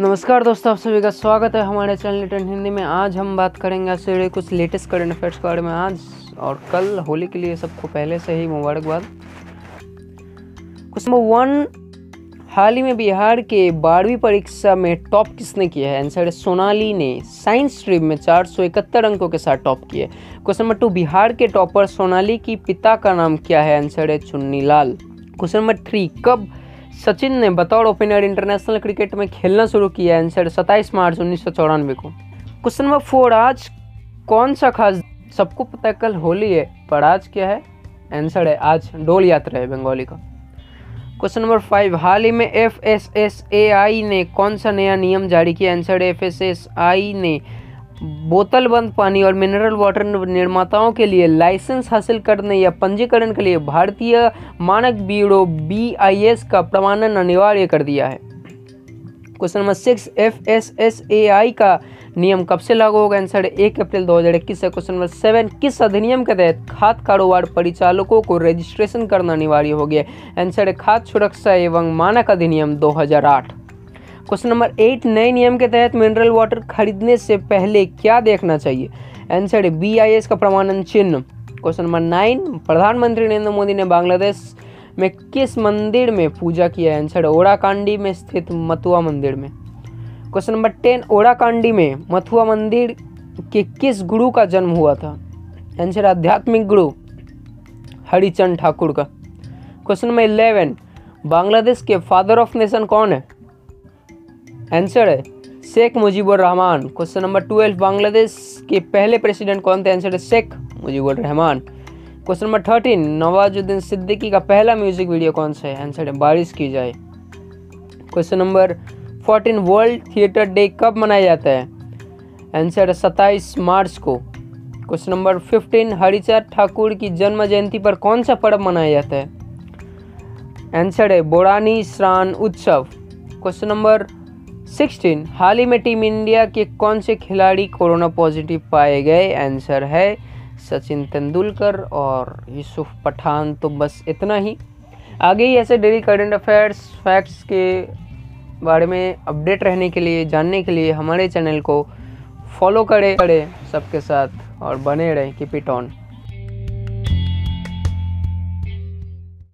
नमस्कार दोस्तों, आप सभी का स्वागत है हमारे चैनल टेन हिंदी में। आज हम बात करेंगे आपसे कुछ लेटेस्ट करंट अफेयर्स के बारे में। आज और कल, होली के लिए सबको पहले से ही मुबारकबाद। क्वेश्चन नंबर वन हाल ही में बिहार के बारहवीं परीक्षा में टॉप किसने किया है? आंसर है सोनाली ने। साइंस स्ट्रीम में चार सौ इकहत्तर अंकों के साथ टॉप है क्वेश्चन नंबर टू बिहार के टॉपर सोनाली की पिता का नाम क्या है? आंसर है Chunni Lal question number three कब सचिन ने बतौर ओपनर इंटरनेशनल क्रिकेट में खेलना शुरू किया आंसर सत्ताईस मार्च उन्नीस सौ चौरानवे को। क्वेश्चन नंबर फोर, आज कौन सा खास सबको पता कल होली है, पर आज क्या है? आंसर है, आज डोल यात्रा है बंगाली का। क्वेश्चन नंबर फाइव, हाल ही में F S S A I ने कौन सा नया नियम जारी किया? Answer F S S I ने बोतल बंद पानी और मिनरल वाटर निर्माताओं के लिए लाइसेंस हासिल करने या पंजीकरण के लिए भारतीय मानक ब्यूरो बी का प्रमाणन अनिवार्य कर दिया है। Question number six F S S A I का नियम कब से लागू होगा? आंसर एक अप्रैल दो हज़ार इक्कीस से क्वेश्चन नंबर सेवन, किस अधिनियम के तहत खाद कारोबार परिचालकों को रजिस्ट्रेशन करना अनिवार्य हो गया आंसर है खाद सुरक्षा एवं मानक अधिनियम 2008 क्वेश्चन नंबर एट, नए नियम के तहत मिनरल वाटर खरीदने से पहले क्या देखना चाहिए? आंसर है बी आई एस का प्रमाणन चिन्ह। क्वेश्चन नंबर नाइन प्रधानमंत्री नरेंद्र मोदी ने बांग्लादेश में किस मंदिर में पूजा किया है? आंसर ओराकांडी में स्थित मथुआ मंदिर में। क्वेश्चन नंबर टेन ओराकांडी में मथुआ मंदिर के किस गुरु का जन्म हुआ था? आंसर आध्यात्मिक गुरु हरिचंद ठाकुर का। क्वेश्चन नंबर इलेवन बांग्लादेश के फादर ऑफ़ नेशन कौन है? आंसर है। Sheikh Mujibur Rahman question number twelve Bangladesh के पहले प्रेसिडेंट कौन थे? आंसर है Sheikh Mujibur Rahman question number thirteen Nawazuddin Siddiqui का पहला म्यूज़िक वीडियो कौन सा है? आंसर है, बारिश की जाए। Question number fourteen world theatre day कब मनाया जाता है? आंसर है सत्ताईस मार्च को। Question number fifteen Harichand Thakur की जन्म जयंती पर कौन सा पर्व मनाया जाता है? आंसर है बोरानी श्रान उत्सव क्वेश्चन नंबर सिक्सटीन, हाल ही में टीम इंडिया के कौन से खिलाड़ी कोरोना पॉजिटिव पाए गए? आंसर है सचिन तेंदुलकर और यूसुफ पठान तो बस इतना ही। आगे ही ऐसे डेली करंट अफेयर्स, फैक्ट्स के बारे में अपडेट रहने के लिए, जानने के लिए हमारे चैनल को फॉलो करें करें सबके साथ और बने रहें, कीप इट ऑन।